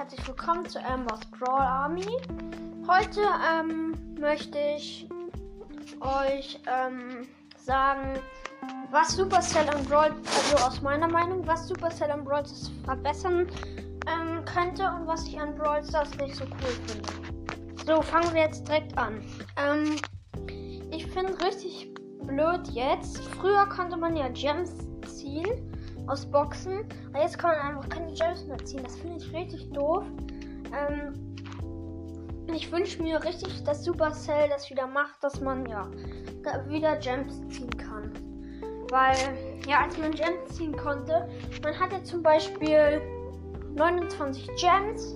herzlich willkommen zu Amber's Brawl Army. Heute ähm, möchte ich euch ähm, sagen, was Supercell und Brawl, also aus meiner Meinung, was Supercell und Brawl verbessern ähm, könnte und was ich an Brawl Stars nicht so cool finde. So, fangen wir jetzt direkt an. Ähm, ich finde richtig blöd jetzt. Früher konnte man ja Gems ziehen aus Boxen. Aber jetzt kann man einfach keine Gems mehr ziehen. Das finde ich richtig doof. Ähm, ich wünsche mir richtig, dass Supercell das wieder macht, dass man ja wieder Gems ziehen kann. Weil, ja, als man Gems ziehen konnte, man hatte zum Beispiel 29 Gems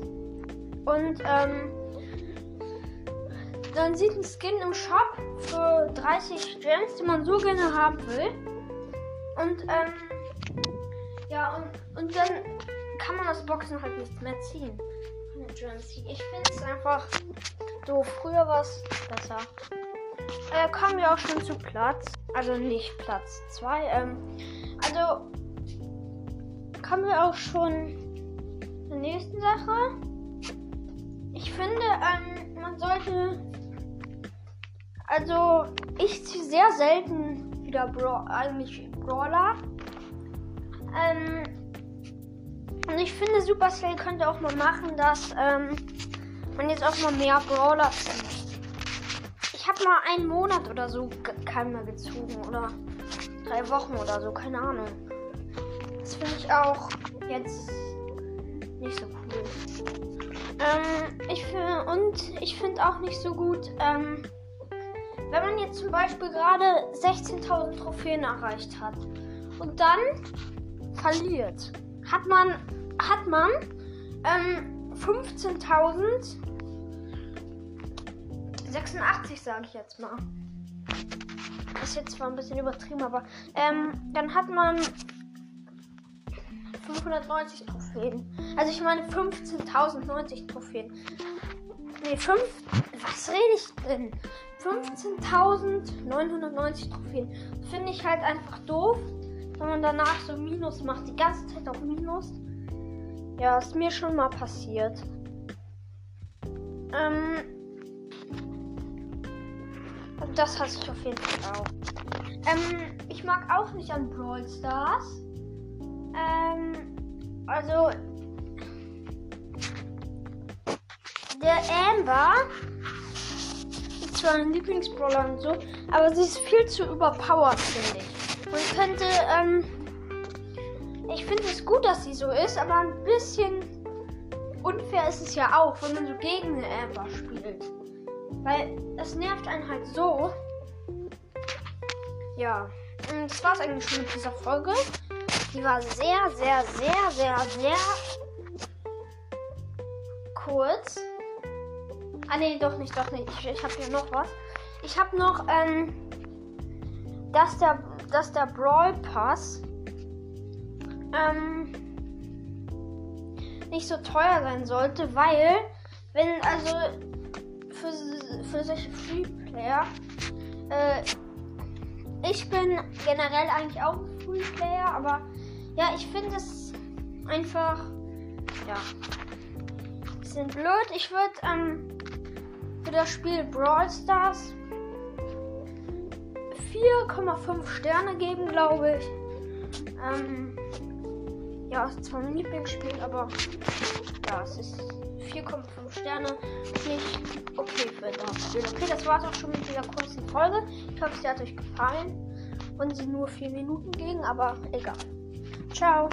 und ähm, dann sieht ein Skin im Shop für 30 Gems, die man so gerne haben will. Und ähm, ja, und, und dann kann man aus Boxen halt nichts mehr ziehen. Ich finde es einfach doof. Früher war es besser. Äh, kommen wir auch schon zu Platz. Also nicht Platz 2. Ähm, also kommen wir auch schon zur nächsten Sache. Ich finde, ähm, man sollte. Also, ich ziehe sehr selten wieder Bra eigentlich Brawler. Ähm, und ich finde, Supercell könnte auch mal machen, dass ähm, man jetzt auch mal mehr Brawler zieht. Ich habe mal einen Monat oder so keinen mehr gezogen. Oder drei Wochen oder so, keine Ahnung. Das finde ich auch jetzt nicht so cool. Ähm, ich finde und ich finde auch nicht so gut, ähm, wenn man jetzt zum Beispiel gerade 16.000 Trophäen erreicht hat und dann verliert, hat man, hat man ähm, 15.086, sage ich jetzt mal. Das ist jetzt zwar ein bisschen übertrieben, aber ähm, dann hat man 590 Trophäen. Also ich meine 15.090 Trophäen. Nee, 5. Was rede ich denn? 15.990 Trophäen. Finde ich halt einfach doof wenn man danach so Minus macht, die ganze Zeit auf Minus. Ja, ist mir schon mal passiert. Ähm, das hasse ich auf jeden Fall auch. Ähm, ich mag auch nicht an Brawl Stars. Ähm, also der Amber ist zwar ein Lieblingsbrawler und so, aber sie ist viel zu überpowered, finde ich. Man könnte, ähm, ich finde es gut, dass sie so ist, aber ein bisschen unfair ist es ja auch, wenn man so gegen eine Amber spielt. Weil es nervt einen halt so. Ja, und das war es eigentlich schon mit dieser Folge. Die war sehr, sehr, sehr, sehr, sehr kurz. Ah nee, doch nicht, doch nicht. Ich, ich habe hier noch was. Ich habe noch, ähm, dass der dass der Brawl Pass ähm, nicht so teuer sein sollte, weil wenn also für, für solche Free-Player äh, ich bin generell eigentlich auch ein Free-Player, aber ja, ich finde es einfach ja bisschen blöd. Ich würde ähm, für das Spiel Brawl Stars 4,5 Sterne geben, glaube ich. Ähm, ja, ist zwar mein Lieblingsspiel, aber ja, es ist 4,5 Sterne. Nicht okay für das Spiel. Okay, das war's auch schon mit dieser kurzen Folge. Ich hoffe, sie hat euch gefallen. Und sie nur 4 Minuten ging, aber egal. Ciao.